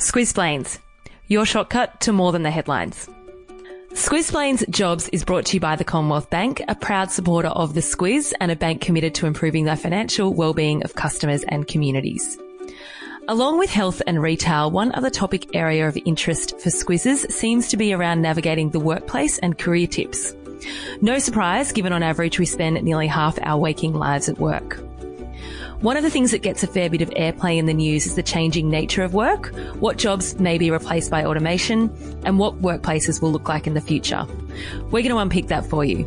Squiz'splains, your shortcut to more than the headlines. Squiz'splains Jobs is brought to you by the Commonwealth Bank, a proud supporter of the Squiz and a bank committed to improving the financial well-being of customers and communities. Along with health and retail, one other topic area of interest for Squizzes seems to be around navigating the workplace and career tips. No surprise, given on average we spend nearly half our waking lives at work. One of the things that gets a fair bit of airplay in the news is the changing nature of work, what jobs may be replaced by automation, and what workplaces will look like in the future. We're going to unpick that for you.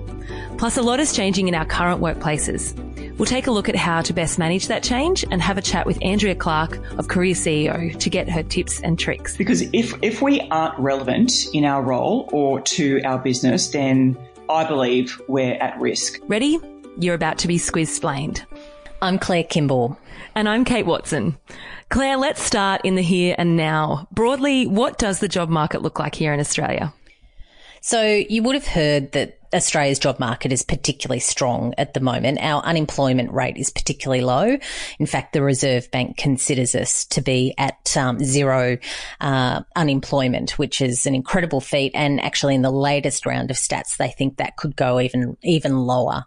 Plus, a lot is changing in our current workplaces. We'll take a look at how to best manage that change and have a chat with Andrea Clarke of Career CEO to get her tips and tricks. Because if, if we aren't relevant in our role or to our business, then I believe we're at risk. Ready? You're about to be squiz-splained. I'm Claire Kimball. And I'm Kate Watson. Claire, let's start in the here and now. Broadly, what does the job market look like here in Australia? So you would have heard that Australia's job market is particularly strong at the moment. Our unemployment rate is particularly low. In fact, the Reserve Bank considers us to be at um, zero uh, unemployment, which is an incredible feat. And actually, in the latest round of stats, they think that could go even even lower,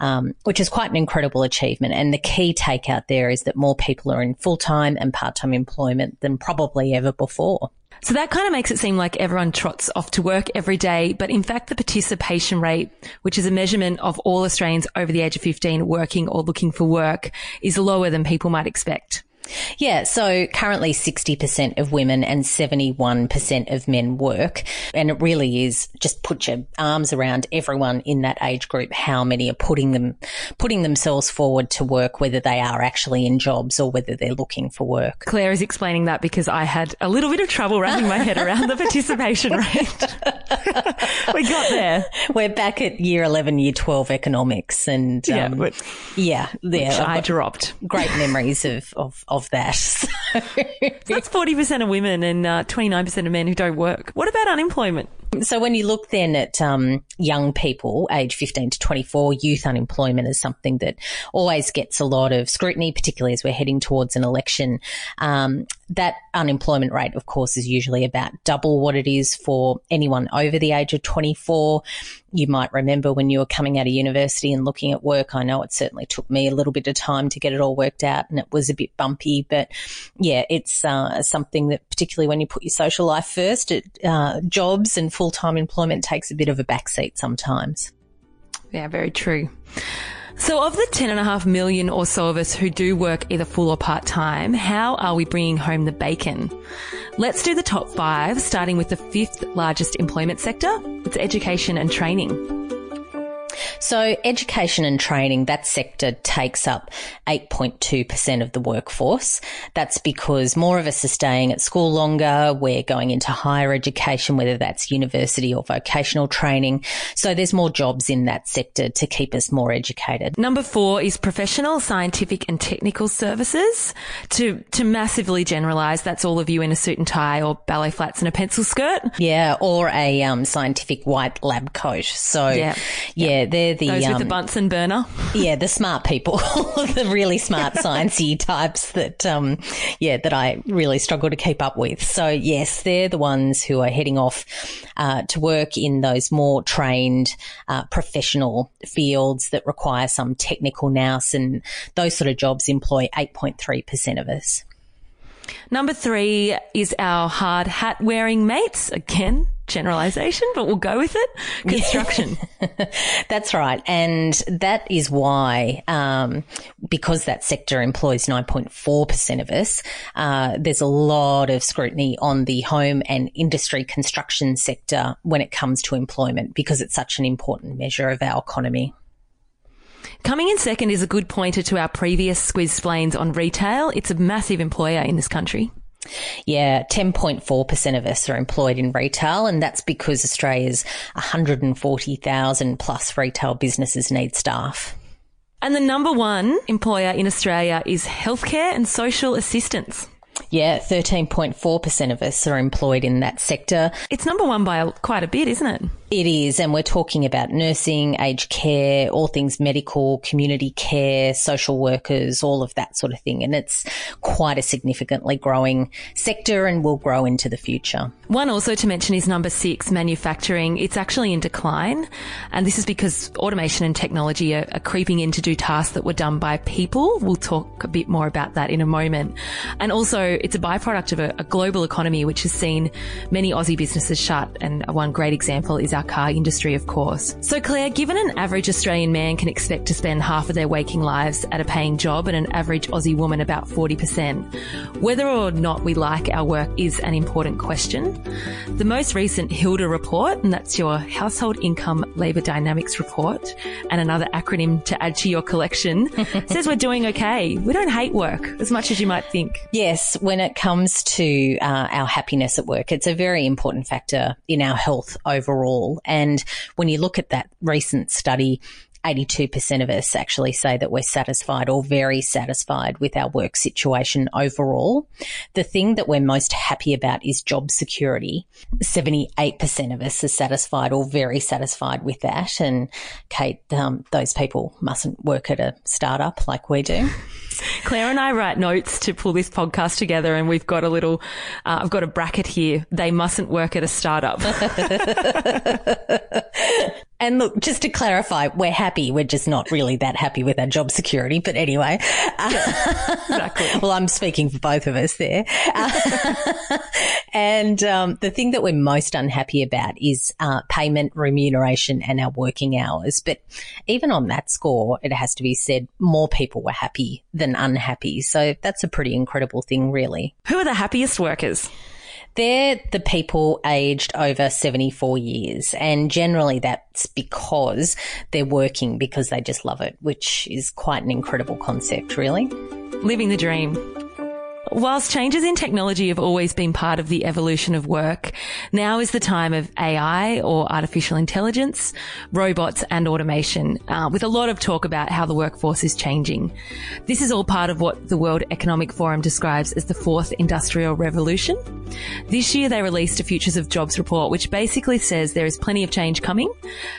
um, which is quite an incredible achievement. And the key takeout there is that more people are in full time and part time employment than probably ever before. So that kind of makes it seem like everyone trots off to work every day. But in fact, the participation rate, which is a measurement of all Australians over the age of 15 working or looking for work, is lower than people might expect. Yeah, so currently 60% of women and 71% of men work. And it really is just put your arms around everyone in that age group, how many are putting them, putting themselves forward to work, whether they are actually in jobs or whether they're looking for work. Claire is explaining that because I had a little bit of trouble wrapping my head around the participation rate. we got there. We're back at year 11, year 12 economics and, um, yeah, yeah, yeah. I dropped. Great memories of, of, of that. That's 40% of women and uh, 29% of men who don't work. What about unemployment? So when you look then at um, young people, age 15 to 24, youth unemployment is something that always gets a lot of scrutiny, particularly as we're heading towards an election. Um, that unemployment rate, of course, is usually about double what it is for anyone over the age of 24. You might remember when you were coming out of university and looking at work. I know it certainly took me a little bit of time to get it all worked out and it was a bit bumpy, but yeah, it's uh, something that particularly when you put your social life first, it, uh, jobs and full time employment takes a bit of a backseat sometimes. Yeah, very true. So of the 10.5 million or so of us who do work either full or part time, how are we bringing home the bacon? Let's do the top five, starting with the fifth largest employment sector. It's education and training. So education and training, that sector takes up 8.2% of the workforce. That's because more of us are staying at school longer. We're going into higher education, whether that's university or vocational training. So there's more jobs in that sector to keep us more educated. Number four is professional, scientific and technical services. To, to massively generalize, that's all of you in a suit and tie or ballet flats and a pencil skirt. Yeah. Or a um, scientific white lab coat. So yeah, yeah they're the, Those um, with the Bunsen burner. yeah, the smart people, the really smart sciencey types that, um, yeah, that I really struggle to keep up with. So yes, they're the ones who are heading off uh, to work in those more trained, uh, professional fields that require some technical nous, and those sort of jobs employ 8.3% of us. Number three is our hard hat wearing mates. Again, generalization, but we'll go with it. Construction. That's right. And that is why, um, because that sector employs 9.4% of us, uh, there's a lot of scrutiny on the home and industry construction sector when it comes to employment because it's such an important measure of our economy. Coming in second is a good pointer to our previous squiz'splains on retail. It's a massive employer in this country. Yeah, 10.4% of us are employed in retail, and that's because Australia's 140,000 plus retail businesses need staff. And the number one employer in Australia is healthcare and social assistance. Yeah, 13.4% of us are employed in that sector. It's number one by quite a bit, isn't it? It is. And we're talking about nursing, aged care, all things medical, community care, social workers, all of that sort of thing. And it's quite a significantly growing sector and will grow into the future. One also to mention is number six, manufacturing. It's actually in decline. And this is because automation and technology are, are creeping in to do tasks that were done by people. We'll talk a bit more about that in a moment. And also it's a byproduct of a, a global economy, which has seen many Aussie businesses shut. And one great example is our car industry, of course. So Claire, given an average Australian man can expect to spend half of their waking lives at a paying job and an average Aussie woman about 40%, whether or not we like our work is an important question. The most recent HILDA report, and that's your Household Income Labour Dynamics report, and another acronym to add to your collection, says we're doing okay. We don't hate work as much as you might think. Yes, when it comes to uh, our happiness at work, it's a very important factor in our health overall. And when you look at that recent study, 82% of us actually say that we're satisfied or very satisfied with our work situation overall. The thing that we're most happy about is job security. 78% of us are satisfied or very satisfied with that. And Kate, um, those people mustn't work at a startup like we do. Claire and I write notes to pull this podcast together, and we've got a little, uh, I've got a bracket here. They mustn't work at a startup. and look, just to clarify, we're happy. We're just not really that happy with our job security. But anyway, yeah, exactly. well, I'm speaking for both of us there. and um, the thing that we're most unhappy about is uh, payment, remuneration, and our working hours. But even on that score, it has to be said, more people were happy than than unhappy. So that's a pretty incredible thing, really. Who are the happiest workers? They're the people aged over 74 years. And generally that's because they're working because they just love it, which is quite an incredible concept, really. Living the dream. Whilst changes in technology have always been part of the evolution of work, now is the time of AI or artificial intelligence, robots and automation, uh, with a lot of talk about how the workforce is changing. This is all part of what the World Economic Forum describes as the fourth industrial revolution. This year they released a Futures of Jobs report, which basically says there is plenty of change coming.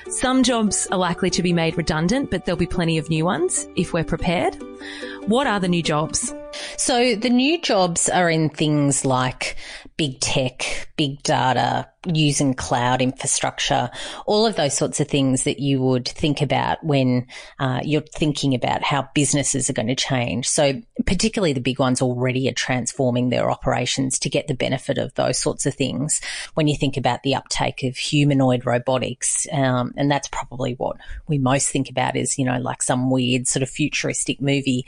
Some jobs are likely to be made redundant, but there'll be plenty of new ones if we're prepared. What are the new jobs? So the new jobs are in things like big tech, big data, using cloud infrastructure, all of those sorts of things that you would think about when uh, you're thinking about how businesses are going to change. So particularly the big ones already are transforming their operations to get the benefit of those sorts of things. When you think about the uptake of humanoid robotics, um, and that's probably what we most think about is, you know, like some weird sort of futuristic movie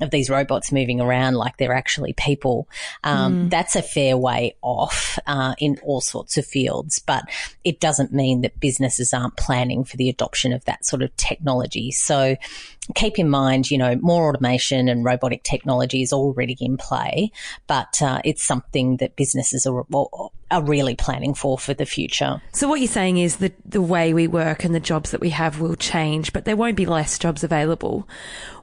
of these robots moving around like they're actually people. Um, mm. That's a fair way off uh, in all sorts of fields, but it doesn't mean that businesses aren't planning for the adoption of that sort of technology. So keep in mind, you know, more automation and robotic technology is already in play, but uh, it's something that businesses are, are really planning for for the future. So what you're saying is that the way we work and the jobs that we have will change, but there won't be less jobs available.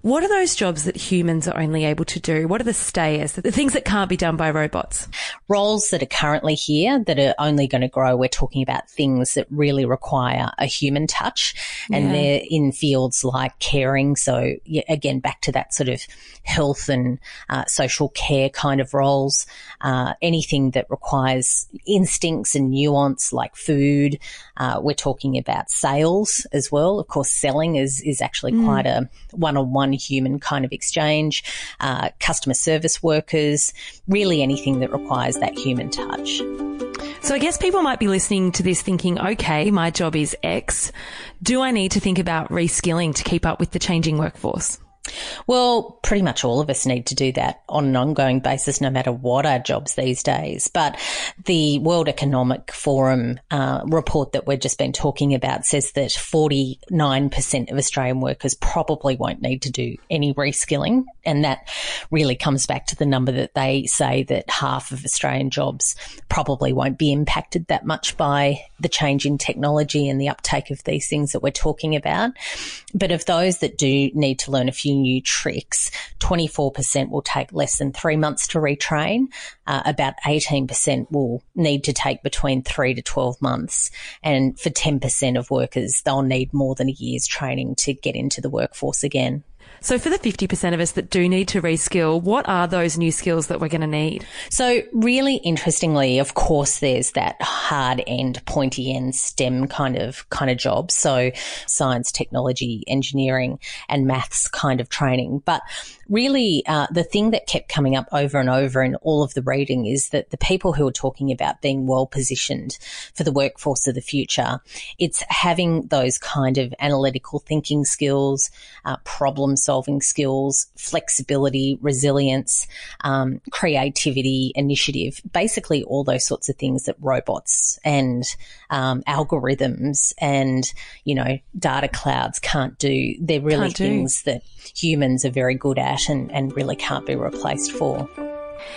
What are those jobs that humans are only able to do? What are the stayers, the things that can't be done by robots? Roles that are currently here that are only going to grow. We're talking about things that really require a human touch and yeah. they're in fields like caring. So again, back to that sort of health and uh, social care kind of roles, uh, anything that requires instincts and nuance like food. Uh, we're talking about sales as well. Of course, selling is, is actually mm. quite a one-on-one human kind of exchange, uh, customer service workers, really anything that requires that human touch. So I guess people might be listening to this thinking, okay, my job is X. Do I need to think about reskilling to keep up with the changing workforce? Well, pretty much all of us need to do that on an ongoing basis, no matter what our jobs these days. But the World Economic Forum uh, report that we've just been talking about says that 49% of Australian workers probably won't need to do any reskilling. And that really comes back to the number that they say that half of Australian jobs probably won't be impacted that much by the change in technology and the uptake of these things that we're talking about. But of those that do need to learn a few new tricks, 24% will take less than three months to retrain. Uh, about 18% will need to take between three to 12 months. And for 10% of workers, they'll need more than a year's training to get into the workforce again. So for the 50% of us that do need to reskill, what are those new skills that we're going to need? So really interestingly, of course, there's that hard end, pointy end STEM kind of, kind of job. So science, technology, engineering and maths kind of training. But really uh, the thing that kept coming up over and over in all of the reading is that the people who are talking about being well positioned for the workforce of the future, it's having those kind of analytical thinking skills, uh, problem solving skills, flexibility, resilience, um, creativity, initiative, basically all those sorts of things that robots and um, algorithms and you know data clouds can't do. They're really things that humans are very good at and, and really can't be replaced for.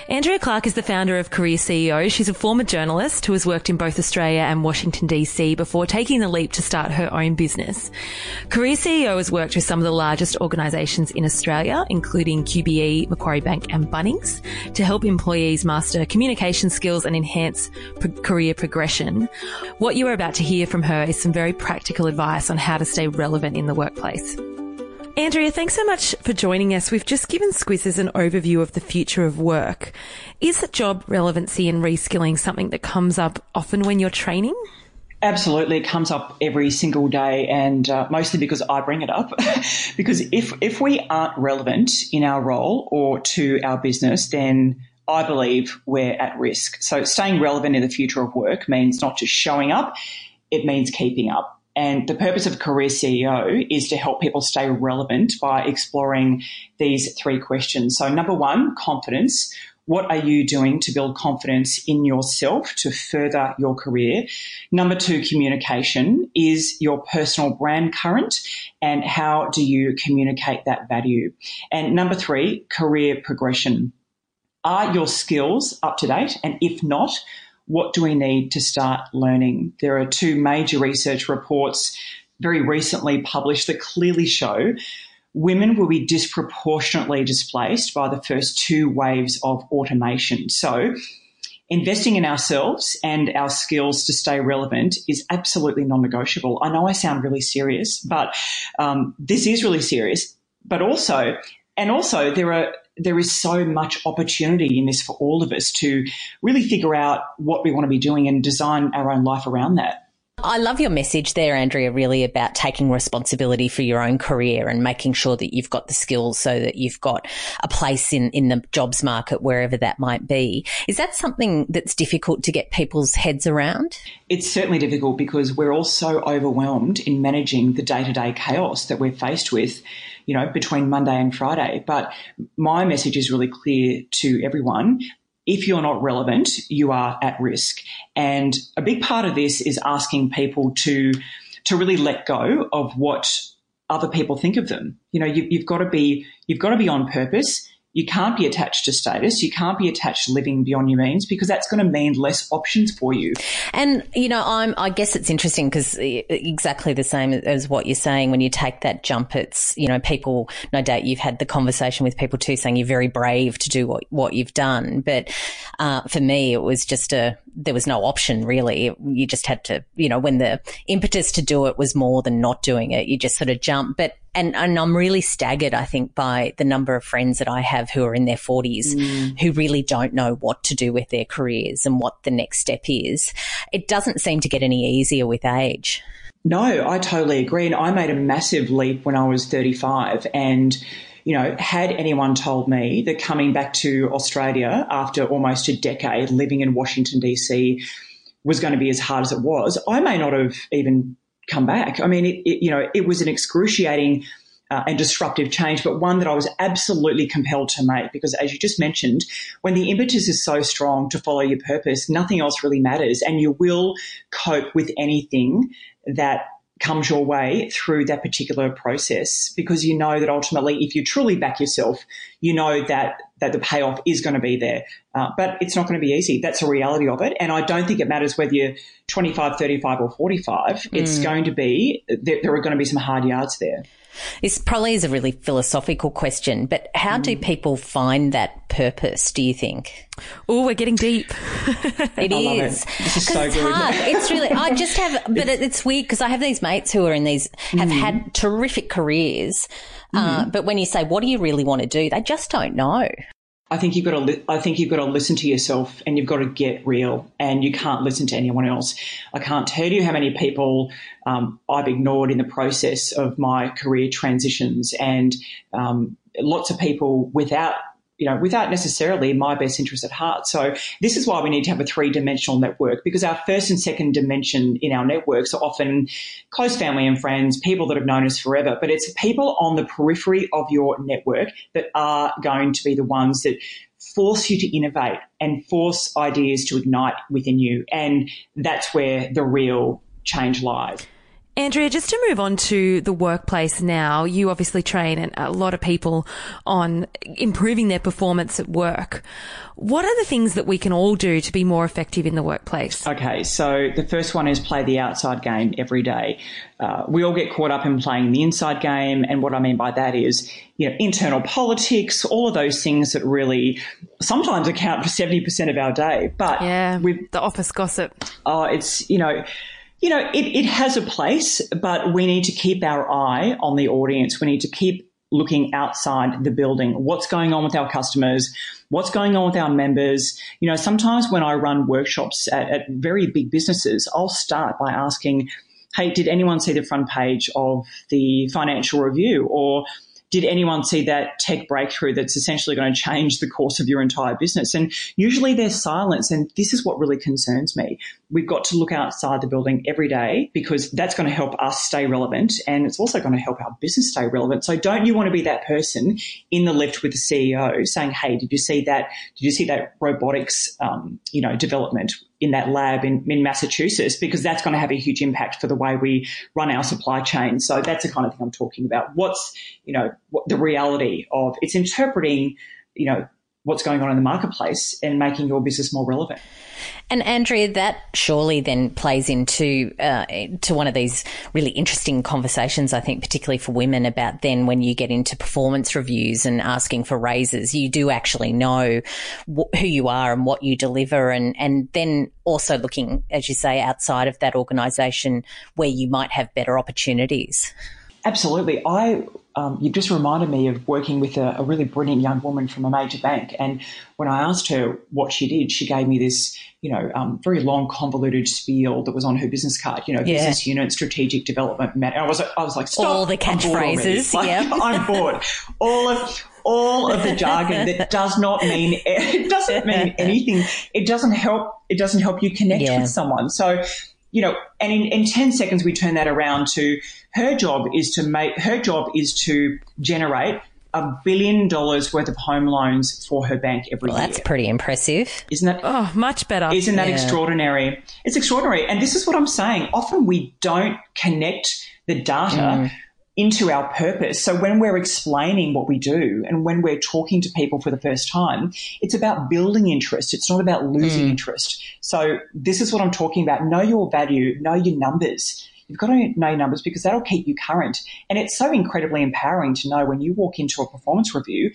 Andrea Clarke is the founder of Career CEO. She's a former journalist who has worked in both Australia and Washington DC before taking the leap to start her own business. Career CEO has worked with some of the largest organisations in Australia, including QBE, Macquarie Bank and Bunnings, to help employees master communication skills and enhance pro- career progression. What you are about to hear from her is some very practical advice on how to stay relevant in the workplace. Andrea, thanks so much for joining us. We've just given Squizzes an overview of the future of work. Is job relevancy and reskilling something that comes up often when you're training? Absolutely, it comes up every single day, and uh, mostly because I bring it up. because if if we aren't relevant in our role or to our business, then I believe we're at risk. So, staying relevant in the future of work means not just showing up; it means keeping up. And the purpose of Career CEO is to help people stay relevant by exploring these three questions. So, number one, confidence. What are you doing to build confidence in yourself to further your career? Number two, communication. Is your personal brand current? And how do you communicate that value? And number three, career progression. Are your skills up to date? And if not, what do we need to start learning? There are two major research reports very recently published that clearly show women will be disproportionately displaced by the first two waves of automation. So, investing in ourselves and our skills to stay relevant is absolutely non negotiable. I know I sound really serious, but um, this is really serious. But also, and also, there are there is so much opportunity in this for all of us to really figure out what we want to be doing and design our own life around that. I love your message there, Andrea, really about taking responsibility for your own career and making sure that you've got the skills so that you've got a place in, in the jobs market, wherever that might be. Is that something that's difficult to get people's heads around? It's certainly difficult because we're all so overwhelmed in managing the day to day chaos that we're faced with you know, between Monday and Friday. But my message is really clear to everyone. If you're not relevant, you are at risk. And a big part of this is asking people to, to really let go of what other people think of them. You know, you, you've got to be, you've got to be on purpose you can't be attached to status. You can't be attached to living beyond your means because that's going to mean less options for you. And, you know, I'm, I guess it's interesting because exactly the same as what you're saying when you take that jump, it's, you know, people, no doubt you've had the conversation with people too saying you're very brave to do what, what you've done. But, uh, for me, it was just a, there was no option really. You just had to, you know, when the impetus to do it was more than not doing it, you just sort of jump. But and, and I'm really staggered, I think, by the number of friends that I have who are in their 40s mm. who really don't know what to do with their careers and what the next step is. It doesn't seem to get any easier with age. No, I totally agree. And I made a massive leap when I was 35 and you know, had anyone told me that coming back to Australia after almost a decade living in Washington, D.C., was going to be as hard as it was, I may not have even come back. I mean, it, it, you know, it was an excruciating uh, and disruptive change, but one that I was absolutely compelled to make because, as you just mentioned, when the impetus is so strong to follow your purpose, nothing else really matters, and you will cope with anything that comes your way through that particular process because you know that ultimately, if you truly back yourself, you know that that the payoff is going to be there. Uh, but it's not going to be easy. That's a reality of it. And I don't think it matters whether you're 25, 35 or 45. Mm. It's going to be, there, there are going to be some hard yards there. This probably is a really philosophical question, but how do mm. people find that purpose, do you think? Oh, we're getting deep. it is. It. Is so it's good. Hard. It's really, I just have, but it's weird because I have these mates who are in these, have mm. had terrific careers. Uh, mm. Uh, but when you say, what do you really want to do? They just don't know. I think you've got to. Li- I think you've got to listen to yourself, and you've got to get real, and you can't listen to anyone else. I can't tell you how many people um, I've ignored in the process of my career transitions, and um, lots of people without you know, without necessarily my best interest at heart. So this is why we need to have a three dimensional network because our first and second dimension in our networks are often close family and friends, people that have known us forever, but it's people on the periphery of your network that are going to be the ones that force you to innovate and force ideas to ignite within you. And that's where the real change lies. Andrea, just to move on to the workplace now, you obviously train a lot of people on improving their performance at work. What are the things that we can all do to be more effective in the workplace? Okay, so the first one is play the outside game every day. Uh, we all get caught up in playing the inside game, and what I mean by that is, you know, internal politics, all of those things that really sometimes account for seventy percent of our day. But yeah, with the office gossip. Oh, it's you know you know, it, it has a place, but we need to keep our eye on the audience. We need to keep looking outside the building. What's going on with our customers? What's going on with our members? You know, sometimes when I run workshops at, at very big businesses, I'll start by asking, Hey, did anyone see the front page of the financial review? Or did anyone see that tech breakthrough that's essentially going to change the course of your entire business? And usually there's silence. And this is what really concerns me. We've got to look outside the building every day because that's going to help us stay relevant. And it's also going to help our business stay relevant. So don't you want to be that person in the lift with the CEO saying, Hey, did you see that? Did you see that robotics, um, you know, development? In that lab in, in Massachusetts because that's going to have a huge impact for the way we run our supply chain. So that's the kind of thing I'm talking about. What's, you know, what the reality of it's interpreting, you know, what's going on in the marketplace and making your business more relevant. And Andrea, that surely then plays into uh, to one of these really interesting conversations. I think, particularly for women, about then when you get into performance reviews and asking for raises, you do actually know wh- who you are and what you deliver, and and then also looking, as you say, outside of that organisation where you might have better opportunities. Absolutely. I um, you've just reminded me of working with a, a, really brilliant young woman from a major bank. And when I asked her what she did, she gave me this, you know, um, very long, convoluted spiel that was on her business card. You know, yeah. business unit, strategic development. Man- I was, I was like, stop. All the catchphrases. Like, yeah, I'm bored. All of all of the jargon that does not mean it doesn't mean anything. It doesn't help. It doesn't help you connect yeah. with someone. So you know, and in, in 10 seconds, we turn that around to her job is to make, her job is to generate a billion dollars worth of home loans for her bank every well, year. That's pretty impressive. Isn't that? Oh, much better. Isn't that yeah. extraordinary? It's extraordinary. And this is what I'm saying. Often we don't connect the data mm into our purpose. So when we're explaining what we do and when we're talking to people for the first time, it's about building interest. It's not about losing mm. interest. So this is what I'm talking about. Know your value, know your numbers. You've got to know your numbers because that'll keep you current. And it's so incredibly empowering to know when you walk into a performance review,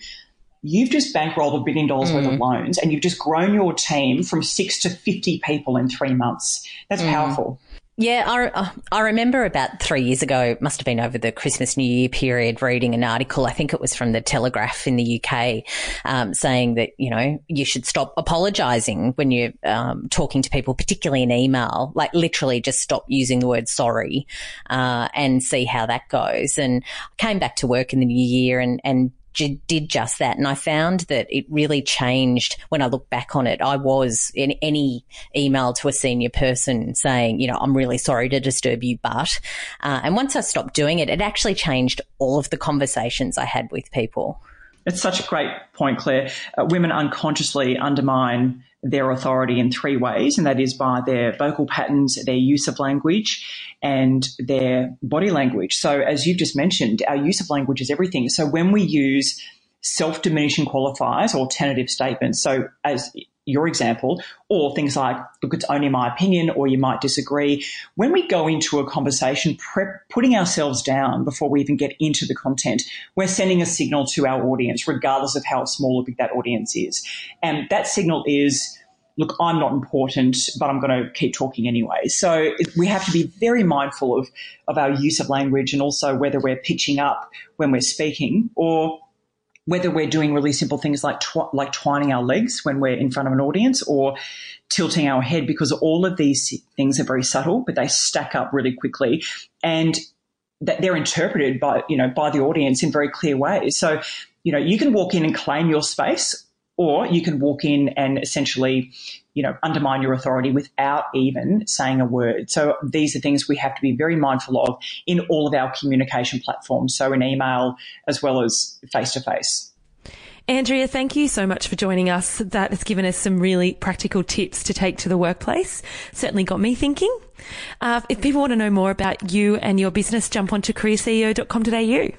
you've just bankrolled a billion dollars mm. worth of mm. loans and you've just grown your team from six to 50 people in three months. That's mm. powerful. Yeah, I, I remember about three years ago, must have been over the Christmas New Year period, reading an article. I think it was from the Telegraph in the UK, um, saying that, you know, you should stop apologizing when you're um, talking to people, particularly in email. Like literally just stop using the word sorry uh, and see how that goes. And I came back to work in the new year and, and did just that. And I found that it really changed when I look back on it. I was in any email to a senior person saying, you know, I'm really sorry to disturb you, but, uh, and once I stopped doing it, it actually changed all of the conversations I had with people. It's such a great point, Claire. Uh, women unconsciously undermine their authority in three ways, and that is by their vocal patterns, their use of language, and their body language. So, as you've just mentioned, our use of language is everything. So, when we use self diminishing qualifiers or tentative statements. So, as your example, or things like, look, it's only my opinion, or you might disagree. When we go into a conversation, prep, putting ourselves down before we even get into the content, we're sending a signal to our audience, regardless of how small or big that audience is. And that signal is, look, I'm not important, but I'm going to keep talking anyway. So we have to be very mindful of, of our use of language and also whether we're pitching up when we're speaking or whether we're doing really simple things like tw- like twining our legs when we're in front of an audience or tilting our head because all of these things are very subtle but they stack up really quickly. And that they're interpreted by you know by the audience in very clear ways. So you know you can walk in and claim your space or you can walk in and essentially you know, undermine your authority without even saying a word. So these are things we have to be very mindful of in all of our communication platforms. So in email as well as face to face. Andrea, thank you so much for joining us. That has given us some really practical tips to take to the workplace. Certainly got me thinking. Uh, if people want to know more about you and your business, jump onto careerceo.com.au.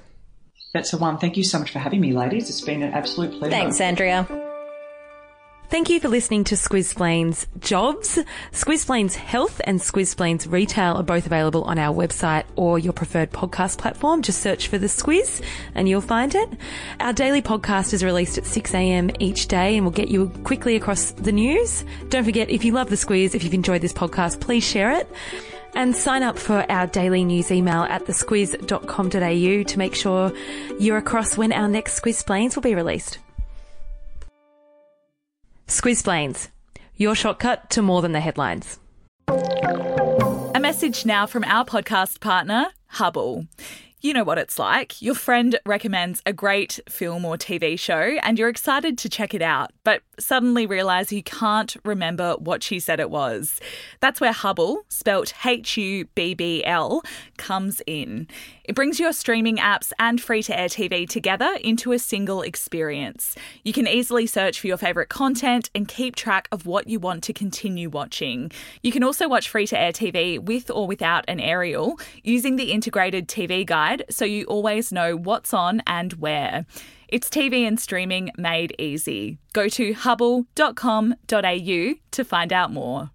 That's the one. Thank you so much for having me, ladies. It's been an absolute pleasure. Thanks, Andrea. Thank you for listening to Squiz'splains Jobs. Squiz'splains Health and Squiz'splains Retail are both available on our website or your preferred podcast platform. Just search for the Squiz and you'll find it. Our daily podcast is released at 6 a.m. each day and will get you quickly across the news. Don't forget, if you love the Squiz, if you've enjoyed this podcast, please share it and sign up for our daily news email at thesquiz.com.au to make sure you're across when our next Squiz'splains will be released. Squiz'splains, your shortcut to more than the headlines. A message now from our podcast partner, Hubbl. You know what it's like. Your friend recommends a great film or TV show and you're excited to check it out, but suddenly realise you can't remember what she said it was. That's where Hubbl, spelt H U B B L, comes in. It brings your streaming apps and free to air TV together into a single experience. You can easily search for your favourite content and keep track of what you want to continue watching. You can also watch free to air TV with or without an aerial using the integrated TV guide so you always know what's on and where. It's TV and streaming made easy. Go to hubbl.com.au to find out more.